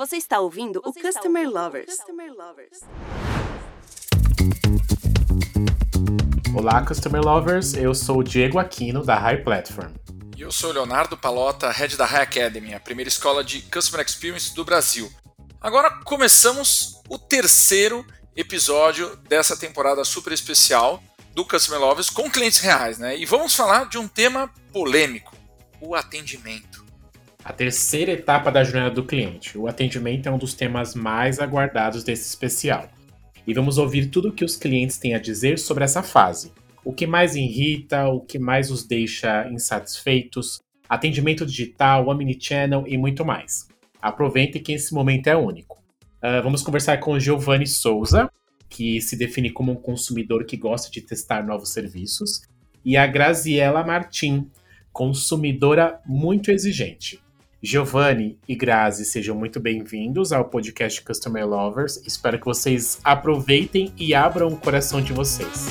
Você está ouvindo Você o Customer ouvindo Lovers. Customer Lovers. Olá, Customer Lovers. Eu sou o Diego Aquino, da High Platform. E eu sou o Leonardo Palota, head da High Academy, a primeira escola de Customer Experience do Brasil. Agora começamos o terceiro episódio dessa temporada super especial do Customer Lovers com clientes reais, né? E vamos falar de um tema polêmico: o atendimento. A terceira etapa da jornada do cliente. O atendimento é um dos temas mais aguardados desse especial. E vamos ouvir tudo o que os clientes têm a dizer sobre essa fase. O que mais irrita, o que mais os deixa insatisfeitos, atendimento digital, omnichannel e muito mais. Aproveite que esse momento é único. Uh, vamos conversar com o Giovanni Souza, que se define como um consumidor que gosta de testar novos serviços, e a Graziela Martim, consumidora muito exigente. Giovanni e Grazi, sejam muito bem-vindos ao podcast Customer Lovers. Espero que vocês aproveitem e abram o coração de vocês.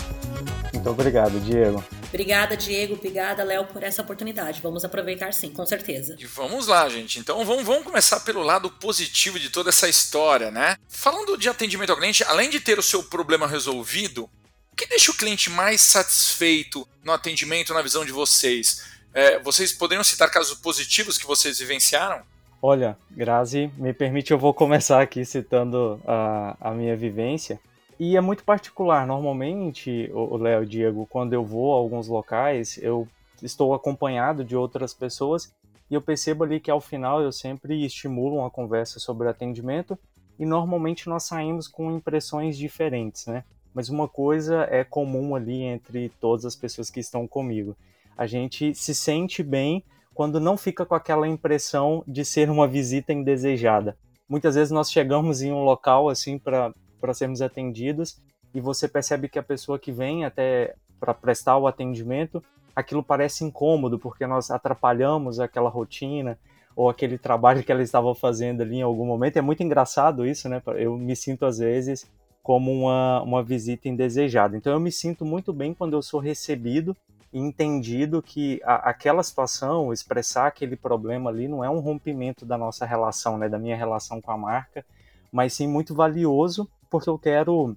Muito obrigado, Diego. Obrigada, Diego. Obrigada, Léo, por essa oportunidade. Vamos aproveitar sim, com certeza. E vamos lá, gente. Então vamos, vamos começar pelo lado positivo de toda essa história, né? Falando de atendimento ao cliente, além de ter o seu problema resolvido, o que deixa o cliente mais satisfeito no atendimento na visão de vocês? É, vocês poderiam citar casos positivos que vocês vivenciaram? Olha, Grazi, me permite, eu vou começar aqui citando a, a minha vivência. E é muito particular. Normalmente, o Léo Diego, quando eu vou a alguns locais, eu estou acompanhado de outras pessoas e eu percebo ali que ao final eu sempre estimulo uma conversa sobre atendimento e normalmente nós saímos com impressões diferentes, né? Mas uma coisa é comum ali entre todas as pessoas que estão comigo a gente se sente bem quando não fica com aquela impressão de ser uma visita indesejada. Muitas vezes nós chegamos em um local assim para sermos atendidos e você percebe que a pessoa que vem até para prestar o atendimento, aquilo parece incômodo porque nós atrapalhamos aquela rotina ou aquele trabalho que ela estava fazendo ali em algum momento. É muito engraçado isso, né? Eu me sinto às vezes como uma, uma visita indesejada. Então eu me sinto muito bem quando eu sou recebido entendido que a, aquela situação, expressar aquele problema ali, não é um rompimento da nossa relação, né, da minha relação com a marca, mas sim muito valioso porque eu quero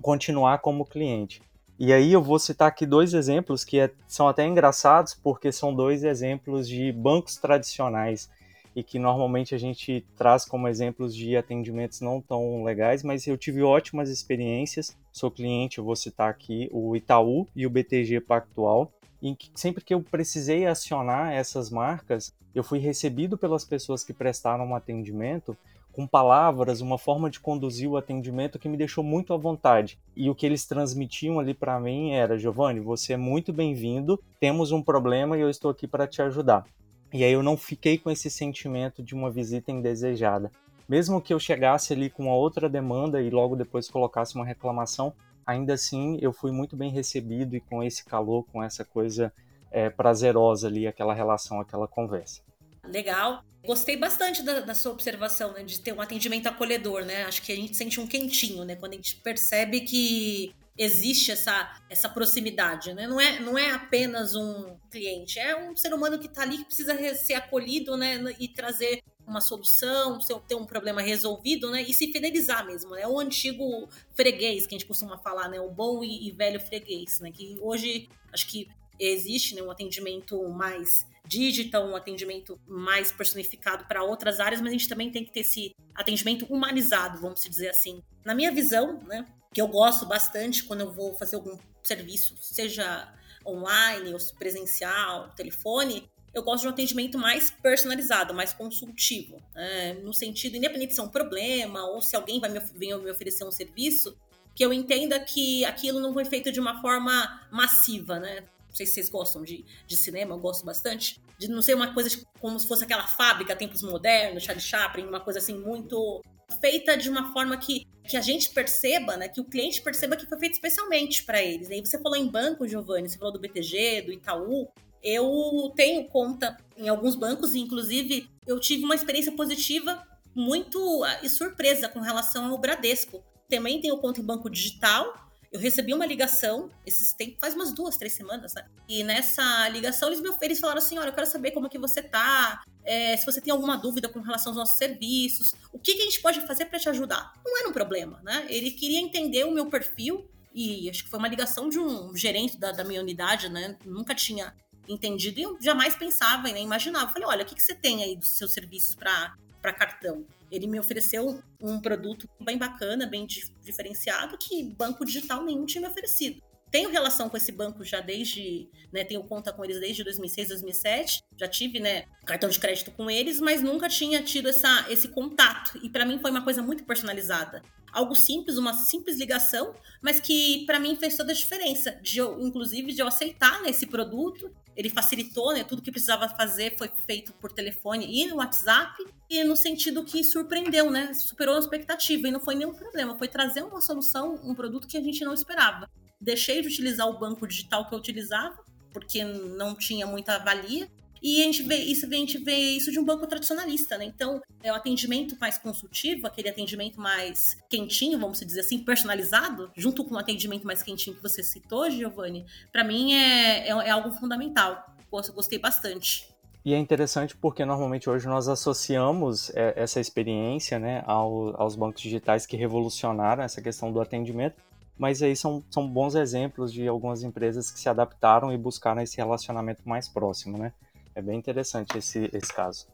continuar como cliente. E aí eu vou citar aqui dois exemplos que é, são até engraçados porque são dois exemplos de bancos tradicionais e que normalmente a gente traz como exemplos de atendimentos não tão legais, mas eu tive ótimas experiências. Sou cliente, eu vou citar aqui o Itaú e o BTG Pactual, em que sempre que eu precisei acionar essas marcas, eu fui recebido pelas pessoas que prestaram um atendimento com palavras, uma forma de conduzir o atendimento que me deixou muito à vontade. E o que eles transmitiam ali para mim era: Giovanni, você é muito bem-vindo, temos um problema e eu estou aqui para te ajudar. E aí eu não fiquei com esse sentimento de uma visita indesejada. Mesmo que eu chegasse ali com uma outra demanda e logo depois colocasse uma reclamação, ainda assim eu fui muito bem recebido e com esse calor, com essa coisa é, prazerosa ali, aquela relação, aquela conversa. Legal. Gostei bastante da, da, sua observação, né, de ter um atendimento acolhedor, né? Acho que a gente sente um quentinho, né, quando a gente percebe que existe essa, essa proximidade, né? Não é, não é apenas um cliente, é um ser humano que está ali que precisa ser acolhido, né? E trazer uma solução, ter um problema resolvido, né? E se fidelizar mesmo, né? O antigo freguês que a gente costuma falar, né? O bom e, e velho freguês, né? Que hoje acho que existe né, um atendimento mais digital, um atendimento mais personificado para outras áreas, mas a gente também tem que ter esse atendimento humanizado, vamos dizer assim. Na minha visão, né, que eu gosto bastante quando eu vou fazer algum serviço, seja online ou presencial, telefone, eu gosto de um atendimento mais personalizado, mais consultivo, né? no sentido, independente se é um problema ou se alguém vai me, vem me oferecer um serviço, que eu entenda que aquilo não foi feito de uma forma massiva, né? Não sei se vocês gostam de, de cinema, eu gosto bastante. De não ser uma coisa tipo, como se fosse aquela fábrica, tempos modernos, Charlie Chaplin, uma coisa assim muito feita de uma forma que, que a gente perceba, né, que o cliente perceba que foi feito especialmente para eles. Aí você falou em banco, Giovanni, você falou do BTG, do Itaú. Eu tenho conta em alguns bancos, e inclusive eu tive uma experiência positiva muito ah, e surpresa com relação ao Bradesco. Também tenho conta em banco digital, eu recebi uma ligação, esses tempos, faz umas duas, três semanas, né? E nessa ligação eles me eles falaram assim: olha, eu quero saber como que você tá, é, se você tem alguma dúvida com relação aos nossos serviços, o que, que a gente pode fazer para te ajudar? Não era um problema, né? Ele queria entender o meu perfil e acho que foi uma ligação de um gerente da, da minha unidade, né? Nunca tinha entendido e eu jamais pensava e nem imaginava. falei, olha, o que, que você tem aí dos seus serviços para cartão? Ele me ofereceu um produto bem bacana, bem diferenciado, que banco digital nenhum tinha me oferecido tenho relação com esse banco já desde, né, tenho conta com eles desde 2006, 2007, já tive, né, cartão de crédito com eles, mas nunca tinha tido essa, esse contato. E para mim foi uma coisa muito personalizada. Algo simples, uma simples ligação, mas que para mim fez toda a diferença, de eu, inclusive de eu aceitar né, esse produto. Ele facilitou, né, tudo que precisava fazer foi feito por telefone e no WhatsApp, e no sentido que surpreendeu, né, superou a expectativa e não foi nenhum problema, foi trazer uma solução, um produto que a gente não esperava deixei de utilizar o banco digital que eu utilizava, porque não tinha muita valia. E a gente vê isso, a gente vê isso de um banco tradicionalista, né? Então, é o atendimento mais consultivo, aquele atendimento mais quentinho, vamos dizer assim, personalizado, junto com o atendimento mais quentinho que você citou, Giovanni, para mim é, é, é, algo fundamental. Poxa, gostei bastante. E é interessante porque normalmente hoje nós associamos é, essa experiência né, aos bancos digitais que revolucionaram essa questão do atendimento, mas aí são, são bons exemplos de algumas empresas que se adaptaram e buscaram esse relacionamento mais próximo, né? É bem interessante esse, esse caso.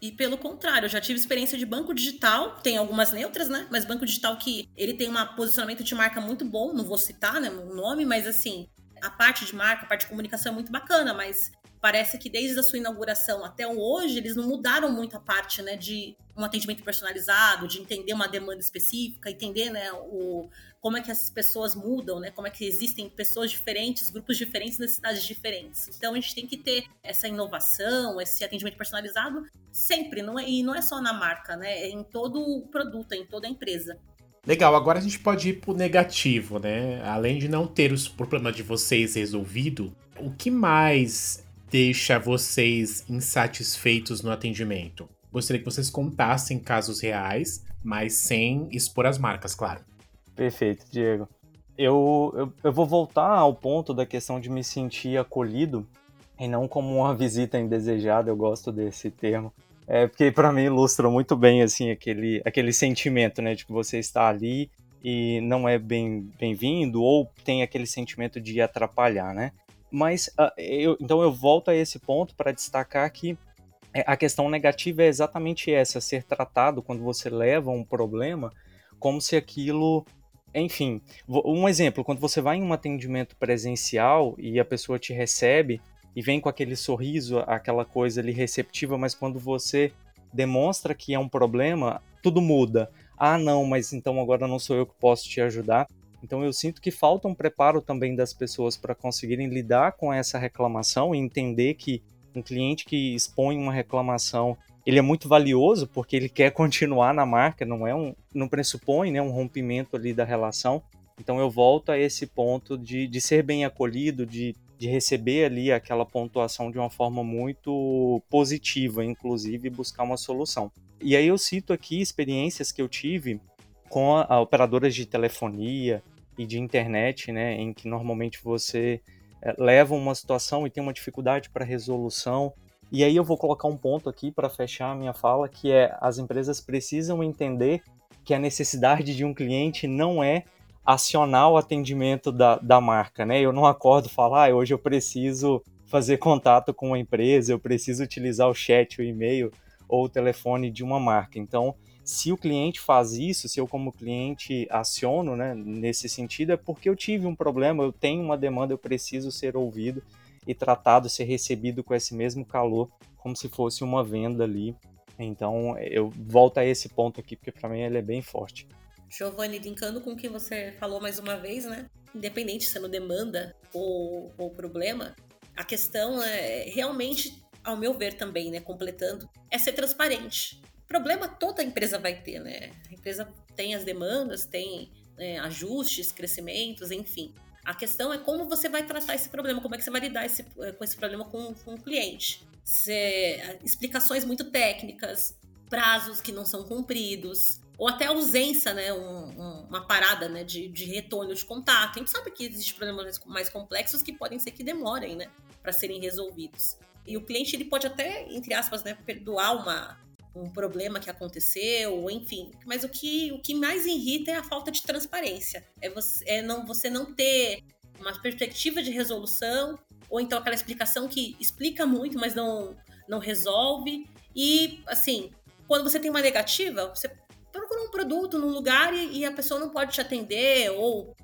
E pelo contrário, eu já tive experiência de banco digital, tem algumas neutras, né? Mas banco digital que ele tem um posicionamento de marca muito bom, não vou citar né, o nome, mas assim, a parte de marca, a parte de comunicação é muito bacana, mas parece que desde a sua inauguração até hoje, eles não mudaram muito a parte, né, de um atendimento personalizado, de entender uma demanda específica, entender, né, o, como é que essas pessoas mudam, né, como é que existem pessoas diferentes, grupos diferentes, necessidades diferentes. Então a gente tem que ter essa inovação, esse atendimento personalizado sempre, não é, e não é só na marca, né, é em todo o produto, é em toda a empresa. Legal, agora a gente pode ir pro negativo, né? Além de não ter o problema de vocês resolvido, o que mais deixa vocês insatisfeitos no atendimento? Gostaria que vocês contassem casos reais, mas sem expor as marcas, claro. Perfeito, Diego. Eu, eu, eu vou voltar ao ponto da questão de me sentir acolhido e não como uma visita indesejada, eu gosto desse termo. É porque para mim ilustra muito bem assim aquele, aquele sentimento, né, de que você está ali e não é bem bem-vindo ou tem aquele sentimento de atrapalhar, né? Mas uh, eu, então eu volto a esse ponto para destacar que é, a questão negativa é exatamente essa: ser tratado quando você leva um problema como se aquilo. Enfim, um exemplo: quando você vai em um atendimento presencial e a pessoa te recebe e vem com aquele sorriso, aquela coisa ali receptiva, mas quando você demonstra que é um problema, tudo muda. Ah, não, mas então agora não sou eu que posso te ajudar. Então eu sinto que falta um preparo também das pessoas para conseguirem lidar com essa reclamação e entender que um cliente que expõe uma reclamação ele é muito valioso porque ele quer continuar na marca, não é um, não pressupõe né, um rompimento ali da relação. Então eu volto a esse ponto de, de ser bem acolhido, de, de receber ali aquela pontuação de uma forma muito positiva, inclusive buscar uma solução. E aí eu cito aqui experiências que eu tive com a, a operadoras de telefonia, e de internet, né, em que normalmente você é, leva uma situação e tem uma dificuldade para resolução. E aí eu vou colocar um ponto aqui para fechar a minha fala, que é as empresas precisam entender que a necessidade de um cliente não é acionar o atendimento da, da marca, né? Eu não acordo falo, ah, hoje eu preciso fazer contato com uma empresa, eu preciso utilizar o chat, o e-mail ou o telefone de uma marca. Então, se o cliente faz isso, se eu como cliente aciono, né, nesse sentido, é porque eu tive um problema, eu tenho uma demanda, eu preciso ser ouvido e tratado, ser recebido com esse mesmo calor, como se fosse uma venda ali. Então, eu volto a esse ponto aqui, porque para mim ele é bem forte. Giovanni, linkando com o que você falou mais uma vez, né? Independente sendo demanda ou, ou problema, a questão é realmente, ao meu ver também, né? Completando, é ser transparente problema toda a empresa vai ter, né? A empresa tem as demandas, tem né, ajustes, crescimentos, enfim. A questão é como você vai tratar esse problema, como é que você vai lidar esse, eh, com esse problema com, com o cliente. Se, eh, explicações muito técnicas, prazos que não são cumpridos, ou até ausência, né, um, um, uma parada né, de, de, retorno de contato. A gente sabe que existem problemas mais complexos que podem ser que demorem né, para serem resolvidos. E o cliente ele pode até, entre aspas, né, perdoar uma, um problema que aconteceu, enfim. Mas o que, o que mais irrita é a falta de transparência. É você, é não, você não ter uma perspectiva de resolução, ou então aquela explicação que explica muito, mas não, não resolve. E, assim, quando você tem uma negativa, você procura um produto num lugar e, e a pessoa não pode te atender, ou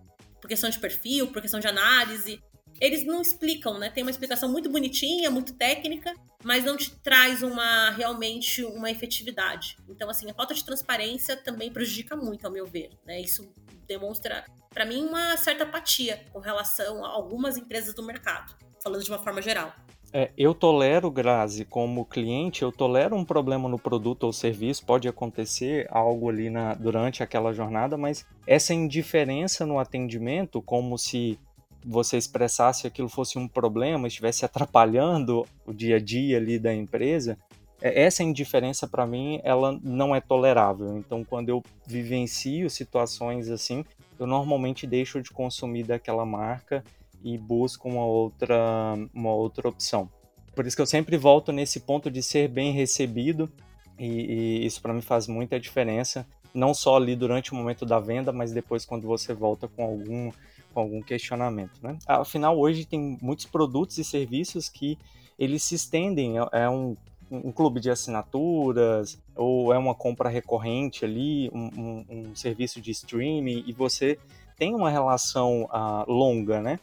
por questão de perfil, por questão de análise eles não explicam, né? Tem uma explicação muito bonitinha, muito técnica, mas não te traz uma realmente uma efetividade. Então, assim, a falta de transparência também prejudica muito, ao meu ver. Né? Isso demonstra, para mim, uma certa apatia com relação a algumas empresas do mercado, falando de uma forma geral. É, eu tolero, Grazi, como cliente, eu tolero um problema no produto ou serviço, pode acontecer algo ali na, durante aquela jornada, mas essa indiferença no atendimento, como se você expressasse aquilo fosse um problema, estivesse atrapalhando o dia a dia ali da empresa, é, essa indiferença para mim ela não é tolerável. Então, quando eu vivencio situações assim, eu normalmente deixo de consumir daquela marca e busco uma outra, uma outra opção. Por isso que eu sempre volto nesse ponto de ser bem recebido e, e isso para mim faz muita diferença, não só ali durante o momento da venda, mas depois quando você volta com algum com algum questionamento, né? Afinal, hoje tem muitos produtos e serviços que eles se estendem, é, é um, um clube de assinaturas ou é uma compra recorrente ali, um, um, um serviço de streaming e você tem uma relação uh, longa, né?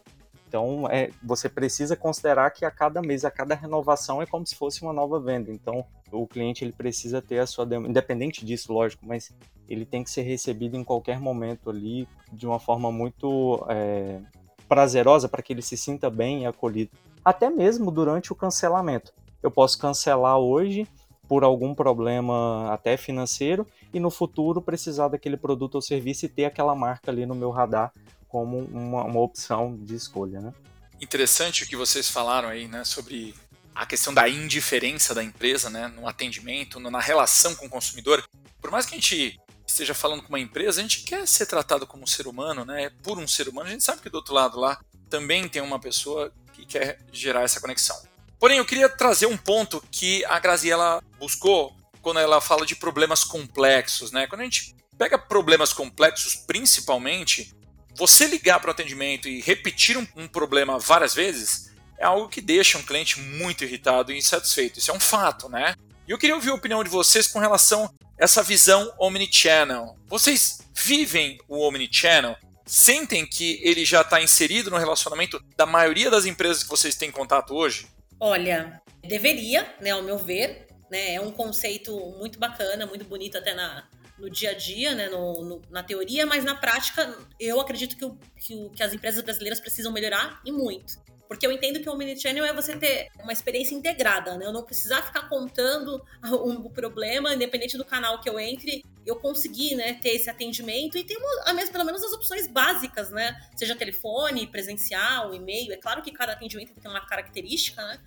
Então, é, você precisa considerar que a cada mês, a cada renovação é como se fosse uma nova venda. Então, o cliente ele precisa ter a sua demanda, independente disso, lógico, mas ele tem que ser recebido em qualquer momento ali de uma forma muito é, prazerosa para que ele se sinta bem e acolhido. Até mesmo durante o cancelamento. Eu posso cancelar hoje por algum problema até financeiro e no futuro precisar daquele produto ou serviço e ter aquela marca ali no meu radar como uma, uma opção de escolha, né? Interessante o que vocês falaram aí, né, sobre a questão da indiferença da empresa, né, no atendimento, na relação com o consumidor. Por mais que a gente esteja falando com uma empresa, a gente quer ser tratado como um ser humano, né, por um ser humano. A gente sabe que do outro lado lá também tem uma pessoa que quer gerar essa conexão. Porém, eu queria trazer um ponto que a Graziella buscou quando ela fala de problemas complexos, né? Quando a gente pega problemas complexos, principalmente, você ligar para o atendimento e repetir um, um problema várias vezes é algo que deixa um cliente muito irritado e insatisfeito. Isso é um fato, né? E eu queria ouvir a opinião de vocês com relação a essa visão omnichannel. Vocês vivem o omnichannel? Sentem que ele já está inserido no relacionamento da maioria das empresas que vocês têm contato hoje? Olha, deveria, né, ao meu ver. Né, é um conceito muito bacana, muito bonito até na, no dia a dia, né, no, no, na teoria, mas na prática eu acredito que, o, que, o, que as empresas brasileiras precisam melhorar e muito. Porque eu entendo que o Omnichannel é você ter uma experiência integrada, né? Eu não precisar ficar contando o problema, independente do canal que eu entre, eu conseguir, né, ter esse atendimento e ter uma, pelo menos as opções básicas, né? Seja telefone, presencial, e-mail. É claro que cada atendimento tem uma característica, né?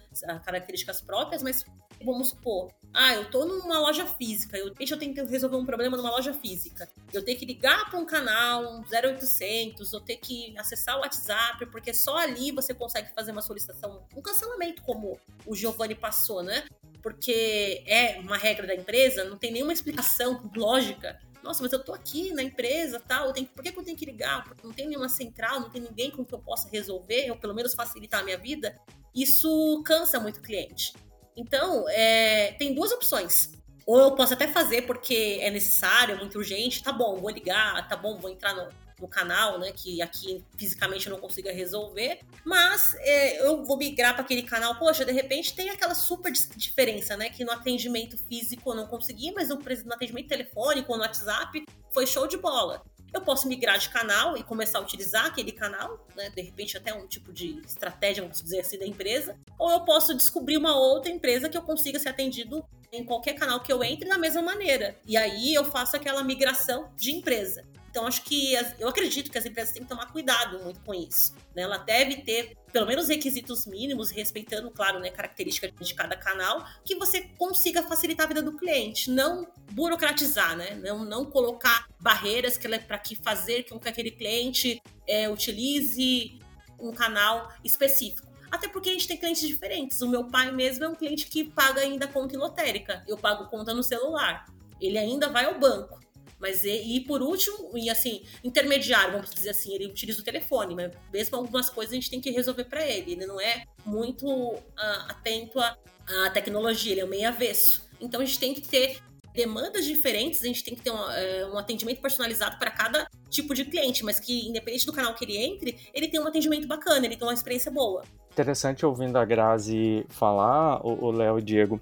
Características próprias, mas vamos supor, ah, eu tô numa loja física, eu, eu tenho que resolver um problema numa loja física. Eu tenho que ligar para um canal, um 0800, eu tenho que acessar o WhatsApp, porque só ali você consegue fazer uma solicitação, um cancelamento, como o Giovanni passou, né? Porque é uma regra da empresa, não tem nenhuma explicação lógica. Nossa, mas eu tô aqui na empresa, tal, tenho, por que, que eu tenho que ligar? Porque não tem nenhuma central, não tem ninguém com que eu possa resolver, ou pelo menos facilitar a minha vida. Isso cansa muito o cliente. Então, é, tem duas opções. Ou eu posso até fazer porque é necessário, é muito urgente, tá bom, vou ligar, tá bom, vou entrar no, no canal, né? Que aqui fisicamente eu não consiga resolver. Mas é, eu vou migrar para aquele canal. Poxa, de repente tem aquela super diferença, né? Que no atendimento físico eu não consegui, mas no, no atendimento telefônico ou no WhatsApp foi show de bola. Eu posso migrar de canal e começar a utilizar aquele canal, né? De repente até um tipo de estratégia, vamos dizer assim, da empresa. Ou eu posso descobrir uma outra empresa que eu consiga ser atendido em qualquer canal que eu entre da mesma maneira. E aí eu faço aquela migração de empresa. Então, acho que eu acredito que as empresas têm que tomar cuidado muito com isso. Né? Ela deve ter pelo menos requisitos mínimos, respeitando, claro, né, característica de cada canal, que você consiga facilitar a vida do cliente, não burocratizar, né? Não, não colocar barreiras que é para que fazer com que aquele cliente é, utilize um canal específico. Até porque a gente tem clientes diferentes. O meu pai mesmo é um cliente que paga ainda conta em lotérica. Eu pago conta no celular. Ele ainda vai ao banco. Mas e, e, por último, e assim, intermediário, vamos dizer assim, ele utiliza o telefone, mas mesmo algumas coisas a gente tem que resolver para ele. Ele não é muito uh, atento à, à, tecnologia, ele é meio avesso. Então a gente tem que ter demandas diferentes, a gente tem que ter um, uh, um atendimento personalizado para cada tipo de cliente, mas que independente do canal que ele entre, ele tem um atendimento bacana, ele tem uma experiência boa. Interessante ouvindo a Grazi falar, o Léo e Diego.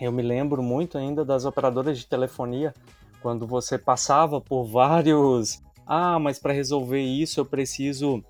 Eu me lembro muito ainda das operadoras de telefonia quando você passava por vários. Ah, mas para resolver isso eu preciso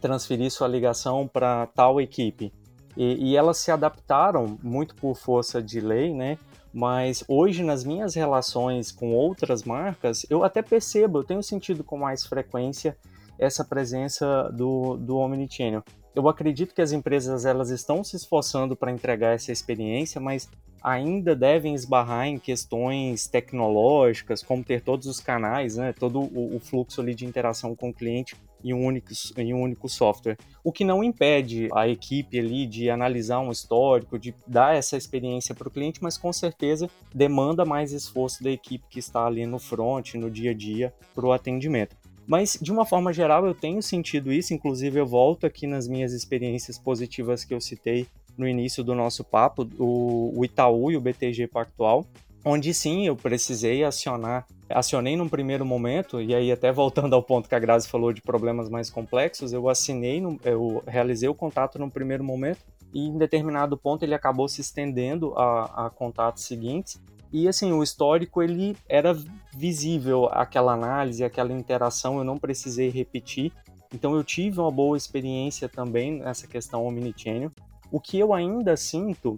transferir sua ligação para tal equipe. E, e, elas se adaptaram muito por força de lei, né? Mas hoje, nas minhas relações com outras marcas, eu até percebo, eu tenho sentido com mais frequência essa presença do, do Omnichannel. Eu acredito que as empresas elas estão se esforçando para entregar essa experiência, mas ainda devem esbarrar em questões tecnológicas, como ter todos os canais, né, todo o, o fluxo ali de interação com o cliente em um, único, em um único software. O que não impede a equipe ali de analisar um histórico, de dar essa experiência para o cliente, mas com certeza demanda mais esforço da equipe que está ali no front, no dia a dia, para o atendimento. Mas, de uma forma geral, eu tenho sentido isso, inclusive eu volto aqui nas minhas experiências positivas que eu citei no início do nosso papo, o, o Itaú e o BTG Pactual, onde sim eu precisei acionar, acionei num primeiro momento, e aí até voltando ao ponto que a Grazi falou de problemas mais complexos, eu assinei, eu realizei o contato no primeiro momento, e em determinado ponto ele acabou se estendendo a, a contatos seguintes, e assim, o histórico ele era visível, aquela análise, aquela interação, eu não precisei repetir. Então eu tive uma boa experiência também nessa questão omnichannel. O que eu ainda sinto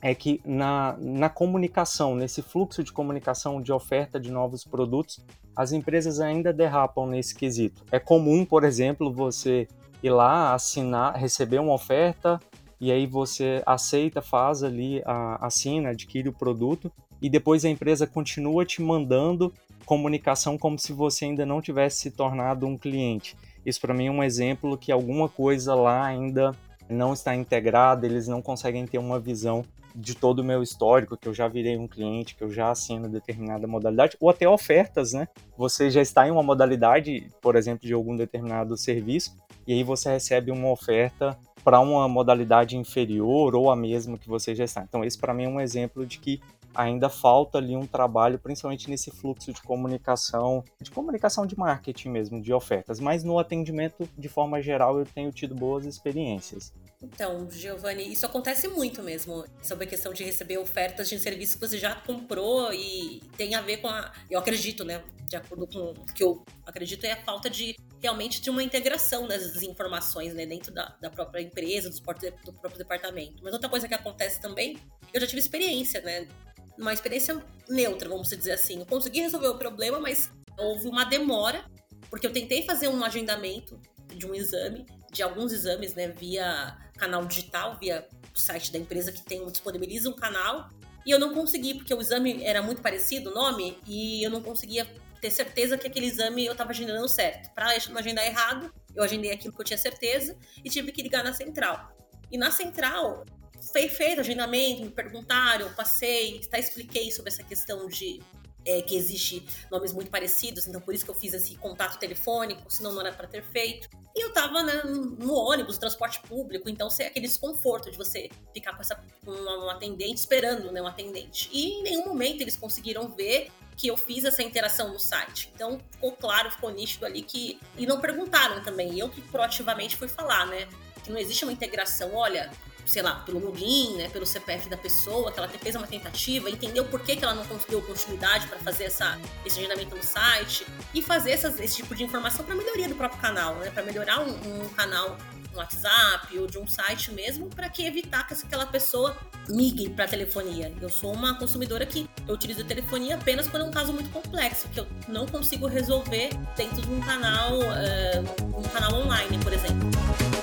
é que na, na comunicação, nesse fluxo de comunicação de oferta de novos produtos, as empresas ainda derrapam nesse quesito. É comum, por exemplo, você ir lá, assinar, receber uma oferta, e aí você aceita, faz ali, a, assina, adquire o produto, e depois a empresa continua te mandando comunicação como se você ainda não tivesse se tornado um cliente. Isso para mim é um exemplo que alguma coisa lá ainda não está integrada, eles não conseguem ter uma visão de todo o meu histórico, que eu já virei um cliente, que eu já assino determinada modalidade, ou até ofertas, né? Você já está em uma modalidade, por exemplo, de algum determinado serviço, e aí você recebe uma oferta para uma modalidade inferior ou a mesma que você já está. Então, esse para mim é um exemplo de que ainda falta ali um trabalho, principalmente nesse fluxo de comunicação, de comunicação de marketing mesmo, de ofertas. Mas no atendimento, de forma geral, eu tenho tido boas experiências. Então, Giovanni, isso acontece muito mesmo, sobre a questão de receber ofertas de serviço que você já comprou e tem a ver com a. Eu acredito, né? De acordo com o que eu acredito, é a falta de realmente de uma integração das informações né, dentro da, da própria empresa, do próprio departamento. Mas outra coisa que acontece também, eu já tive experiência, né? Uma experiência neutra, vamos dizer assim. Eu consegui resolver o problema, mas houve uma demora, porque eu tentei fazer um agendamento de um exame, de alguns exames, né, via canal digital, via o site da empresa que tem disponibiliza um canal, e eu não consegui, porque o exame era muito parecido, o nome, e eu não conseguia ter certeza que aquele exame eu estava agendando certo. Para não agendar errado, eu agendei aquilo que eu tinha certeza e tive que ligar na central. E na central, feito agendamento, me perguntaram, passei, tá, expliquei sobre essa questão de é, que existe nomes muito parecidos, então por isso que eu fiz esse contato telefônico, senão não era para ter feito. E eu tava né, no ônibus, transporte público, então é aquele desconforto de você ficar com essa com um atendente esperando, né, um atendente. E em nenhum momento eles conseguiram ver que eu fiz essa interação no site. Então ficou claro, ficou nítido ali que e não perguntaram também. Eu que proativamente fui falar, né, que não existe uma integração. Olha, sei lá, pelo login, né, pelo CPF da pessoa, que ela fez uma tentativa, entendeu por que, que ela não conseguiu continuidade para fazer essa, esse agendamento no site e fazer essas, esse tipo de informação para melhoria do próprio canal, né, para melhorar um, um canal no WhatsApp ou de um site mesmo, para que evitar que aquela pessoa migre para telefonia. Eu sou uma consumidora que eu utilizo a telefonia apenas quando é um caso muito complexo, que eu não consigo resolver dentro de um canal, uh, um canal online, por exemplo.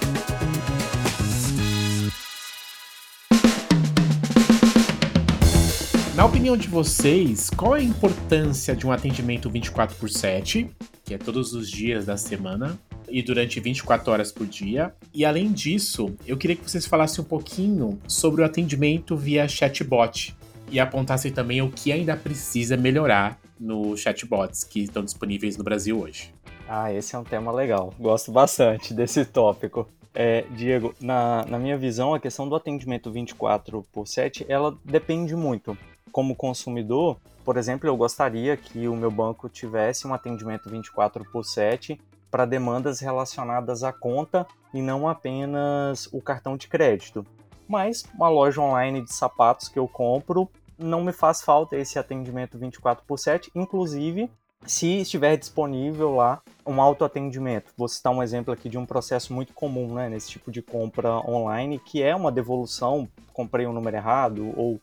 Na opinião de vocês, qual é a importância de um atendimento 24 por 7, que é todos os dias da semana, e durante 24 horas por dia. E além disso, eu queria que vocês falassem um pouquinho sobre o atendimento via chatbot e apontassem também o que ainda precisa melhorar no chatbots que estão disponíveis no Brasil hoje. Ah, esse é um tema legal. Gosto bastante desse tópico. É, Diego, na, na minha visão, a questão do atendimento 24 por 7, ela depende muito. Como consumidor, por exemplo, eu gostaria que o meu banco tivesse um atendimento 24 por 7 para demandas relacionadas à conta e não apenas o cartão de crédito. Mas uma loja online de sapatos que eu compro não me faz falta esse atendimento 24 por 7, inclusive se estiver disponível lá um autoatendimento. Vou citar um exemplo aqui de um processo muito comum né, nesse tipo de compra online, que é uma devolução, comprei um número errado ou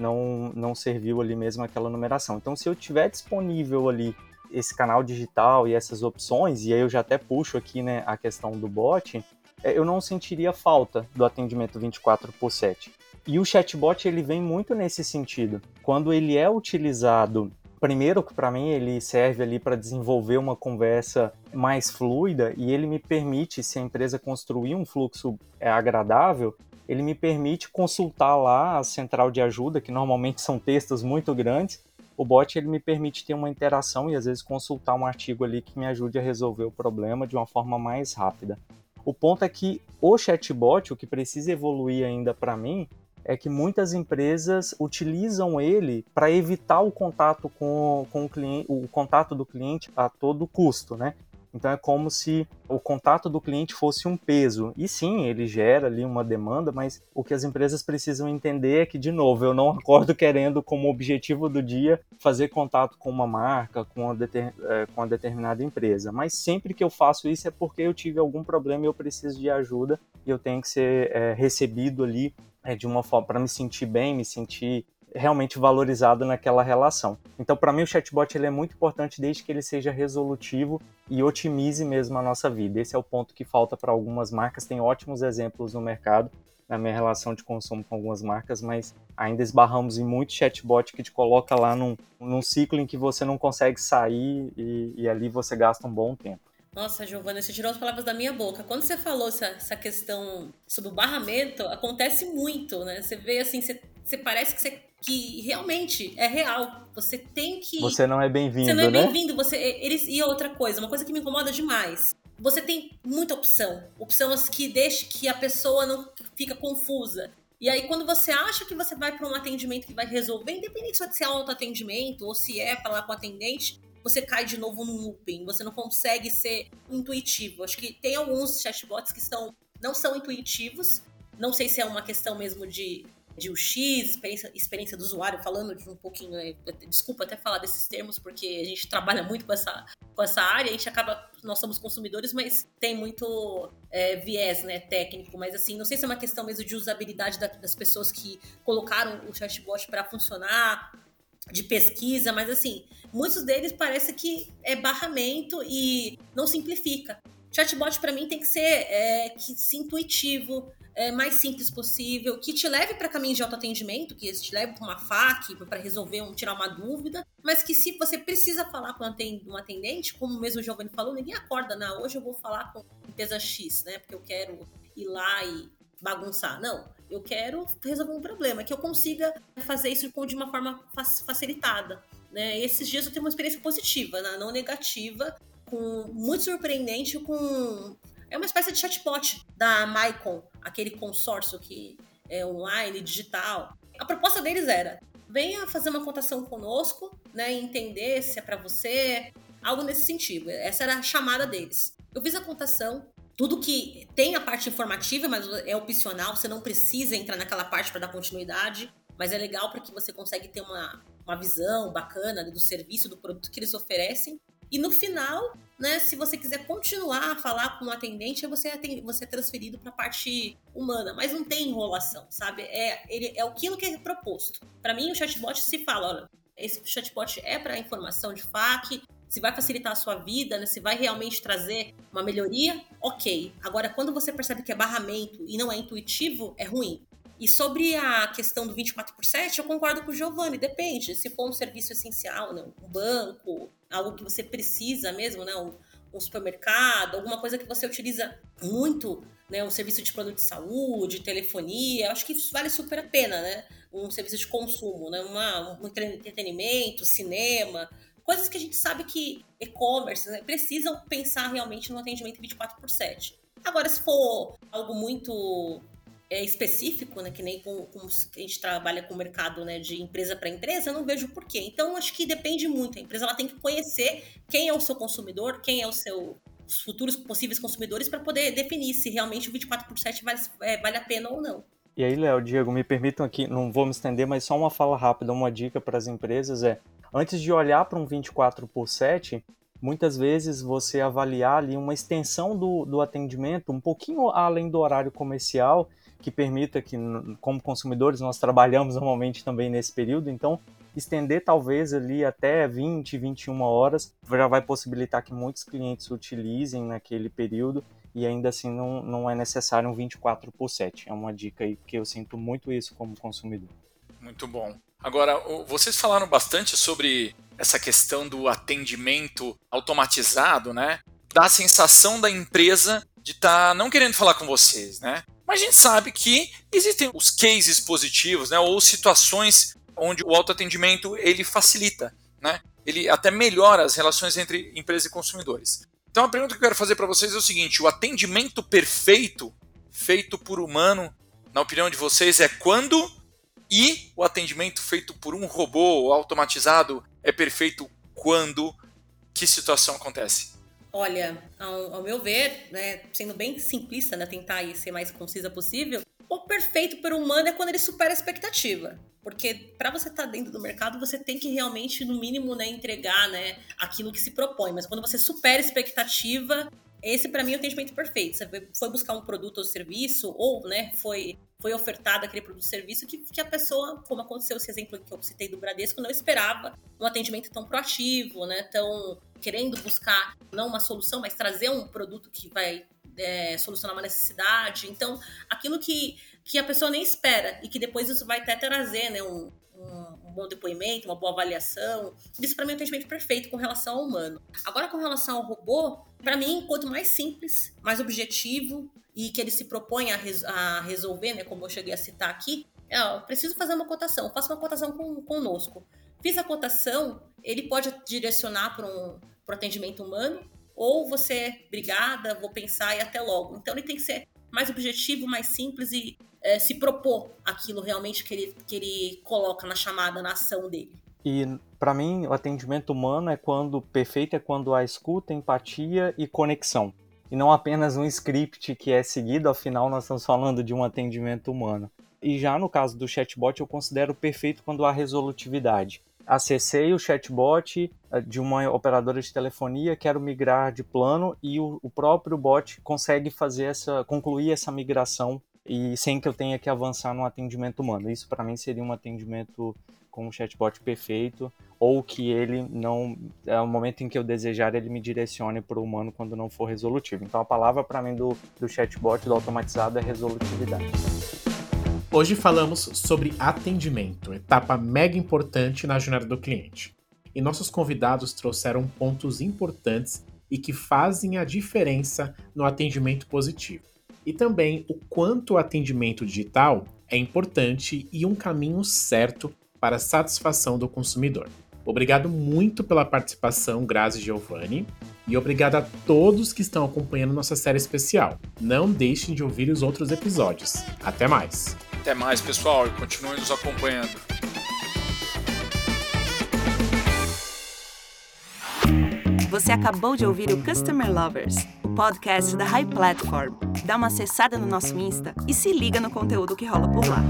não, não serviu ali mesmo aquela numeração. Então, se eu tiver disponível ali esse canal digital e essas opções, e aí eu já até puxo aqui né, a questão do bot, é, eu não sentiria falta do atendimento 24 por 7. E o chatbot ele vem muito nesse sentido. Quando ele é utilizado primeiro que para mim ele serve ali para desenvolver uma conversa mais fluida e ele me permite, se a empresa construir um fluxo é, agradável, ele me permite consultar lá a central de ajuda, que normalmente são textos muito grandes. O bot ele me permite ter uma interação e às vezes consultar um artigo ali que me ajude a resolver o problema de uma forma mais rápida. O ponto é que o chatbot, o que precisa evoluir ainda para mim, é que muitas empresas utilizam ele para evitar o contato com, com o cliente, o contato do cliente a todo custo, né? Então é como se o contato do cliente fosse um peso. E sim, ele gera ali uma demanda, mas o que as empresas precisam entender é que, de novo, eu não acordo querendo como objetivo do dia fazer contato com uma marca, com uma, deter, é, com uma determinada empresa. Mas sempre que eu faço isso é porque eu tive algum problema e eu preciso de ajuda e eu tenho que ser é, recebido ali é, de uma forma para me sentir bem, me sentir realmente valorizado naquela relação. Então, para mim, o chatbot ele é muito importante desde que ele seja resolutivo e otimize mesmo a nossa vida. Esse é o ponto que falta para algumas marcas. Tem ótimos exemplos no mercado na minha relação de consumo com algumas marcas, mas ainda esbarramos em muito chatbot que te coloca lá num, num ciclo em que você não consegue sair e, e ali você gasta um bom tempo. Nossa, Giovana, você tirou as palavras da minha boca. Quando você falou essa, essa questão sobre o barramento, acontece muito, né? Você vê assim, você, você parece que, você, que realmente é real. Você tem que. Você não é bem-vindo. Você não é né? bem-vindo. Você, eles, e outra coisa, uma coisa que me incomoda demais. Você tem muita opção. Opções que deixa que a pessoa não fica confusa. E aí, quando você acha que você vai para um atendimento que vai resolver, independente se é autoatendimento ou se é falar com o atendente, você cai de novo num looping, você não consegue ser intuitivo. Acho que tem alguns chatbots que estão, não são intuitivos, não sei se é uma questão mesmo de, de UX, experiência, experiência do usuário, falando de um pouquinho, né, desculpa até falar desses termos, porque a gente trabalha muito com essa, com essa área, a gente acaba, nós somos consumidores, mas tem muito é, viés né, técnico, mas assim, não sei se é uma questão mesmo de usabilidade da, das pessoas que colocaram o chatbot para funcionar, de pesquisa, mas assim, muitos deles parece que é barramento e não simplifica. Chatbot para mim tem que ser é, que se intuitivo, é, mais simples possível, que te leve para caminhos de autoatendimento, que te leve para uma FAQ, para resolver um, tirar uma dúvida, mas que se você precisa falar com um atendente, como mesmo o Giovanni falou, ninguém acorda, não, hoje eu vou falar com empresa X, né, porque eu quero ir lá e bagunçar. Não, eu quero resolver um problema, que eu consiga fazer isso de uma forma facilitada. Né? esses dias eu tenho uma experiência positiva, não negativa, com muito surpreendente com é uma espécie de chatbot da Mycon, aquele consórcio que é online, digital. A proposta deles era: venha fazer uma contação conosco, né, entender se é para você, algo nesse sentido. Essa era a chamada deles. Eu fiz a contação, tudo que tem a parte informativa, mas é opcional, você não precisa entrar naquela parte para dar continuidade, mas é legal porque você consegue ter uma, uma visão bacana do serviço, do produto que eles oferecem. E no final, né, se você quiser continuar a falar com o atendente, você é, você é transferido para a parte humana, mas não tem enrolação, sabe? É, ele, é aquilo que é proposto. Para mim, o chatbot se fala, olha, esse chatbot é para informação de FAQ, se vai facilitar a sua vida, né? se vai realmente trazer uma melhoria, ok. Agora, quando você percebe que é barramento e não é intuitivo, é ruim. E sobre a questão do 24 por 7, eu concordo com o Giovanni, depende. Se for um serviço essencial, né? um banco, algo que você precisa mesmo, né? Um, um supermercado, alguma coisa que você utiliza muito, né, um serviço de plano de saúde, telefonia, acho que isso vale super a pena, né? Um serviço de consumo, né? Uma, um entretenimento, cinema, coisas que a gente sabe que e-commerce né, precisam pensar realmente no atendimento 24 por 7. Agora, se for algo muito é, específico, né, que nem com, com, a gente trabalha com o mercado né, de empresa para empresa, eu não vejo porquê. Então, acho que depende muito. A empresa ela tem que conhecer quem é o seu consumidor, quem é o seu os futuros possíveis consumidores para poder definir se realmente o 24 por 7 vale, é, vale a pena ou não. E aí, Léo, Diego, me permitam aqui, não vou me estender, mas só uma fala rápida, uma dica para as empresas é, antes de olhar para um 24 por 7, muitas vezes você avaliar ali uma extensão do, do atendimento um pouquinho além do horário comercial que permita que, como consumidores, nós trabalhamos normalmente também nesse período, então estender talvez ali até 20, 21 horas já vai possibilitar que muitos clientes utilizem naquele período e ainda assim não, não é necessário um 24 por 7. É uma dica aí que eu sinto muito isso como consumidor. Muito bom. Agora, vocês falaram bastante sobre essa questão do atendimento automatizado, né? Da sensação da empresa de estar tá não querendo falar com vocês, né? Mas a gente sabe que existem os cases positivos, né, ou situações onde o autoatendimento ele facilita, né? Ele até melhora as relações entre empresa e consumidores. Então a pergunta que eu quero fazer para vocês é o seguinte: o atendimento perfeito feito por humano, na opinião de vocês, é quando e o atendimento feito por um robô automatizado é perfeito quando? Que situação acontece? Olha, ao, ao meu ver, né, sendo bem simplista, né, tentar ser mais concisa possível, o perfeito para o humano é quando ele supera a expectativa. Porque para você estar tá dentro do mercado, você tem que realmente, no mínimo, né, entregar né, aquilo que se propõe. Mas quando você supera a expectativa, esse para mim é o atendimento perfeito. Você foi buscar um produto ou serviço, ou né, foi, foi ofertado aquele produto ou serviço que, que a pessoa, como aconteceu esse exemplo que eu citei do Bradesco, não esperava um atendimento tão proativo, né, tão querendo buscar não uma solução, mas trazer um produto que vai é, solucionar uma necessidade. Então, aquilo que, que a pessoa nem espera e que depois isso vai até trazer né, um, um, bom depoimento, uma boa avaliação. Isso para mim é um atendimento perfeito com relação ao humano. Agora, com relação ao robô, para mim, quanto mais simples, mais objetivo e que ele se propõe a, res a resolver, né, como eu cheguei a citar aqui, é, ó, preciso fazer uma cotação, faça uma cotação com, conosco. Fiz a cotação, ele pode direcionar para um pro atendimento humano, ou você, obrigada, vou pensar e até logo. Então ele tem que ser mais objetivo, mais simples e é, se propor aquilo realmente que ele, que ele coloca na chamada, na ação dele. E para mim, o atendimento humano é quando perfeito é quando há escuta, empatia e conexão. E não apenas um script que é seguido, afinal nós estamos falando de um atendimento humano. E já no caso do chatbot, eu considero perfeito quando há resolutividade. Acessei o chatbot eh, de uma operadora de telefonia, quero migrar de plano e o, o próprio bot consegue fazer essa, concluir essa migração e sem que eu tenha que avançar no atendimento humano. Isso para mim seria um atendimento com um chatbot perfeito, ou que ele não, é o momento em que eu desejar, ele me direcione para o humano quando não for resolutivo. Então a palavra para mim do, do chatbot, do automatizado, é resolutividade. Hoje falamos sobre atendimento, etapa mega importante na jornada do cliente. E nossos convidados trouxeram pontos importantes e que fazem a diferença no atendimento positivo. E também o quanto o atendimento digital é importante e um caminho certo para a satisfação do consumidor. Obrigado muito pela participação, Grazi Giovanni, e obrigado a todos que estão acompanhando nossa série especial. Não deixem de ouvir os outros episódios. Até mais! Até mais, pessoal, e continuem nos acompanhando. Você acabou de ouvir o Customer Lovers, o podcast da High Platform. Dá uma acessada no nosso Insta e se liga no conteúdo que rola por lá.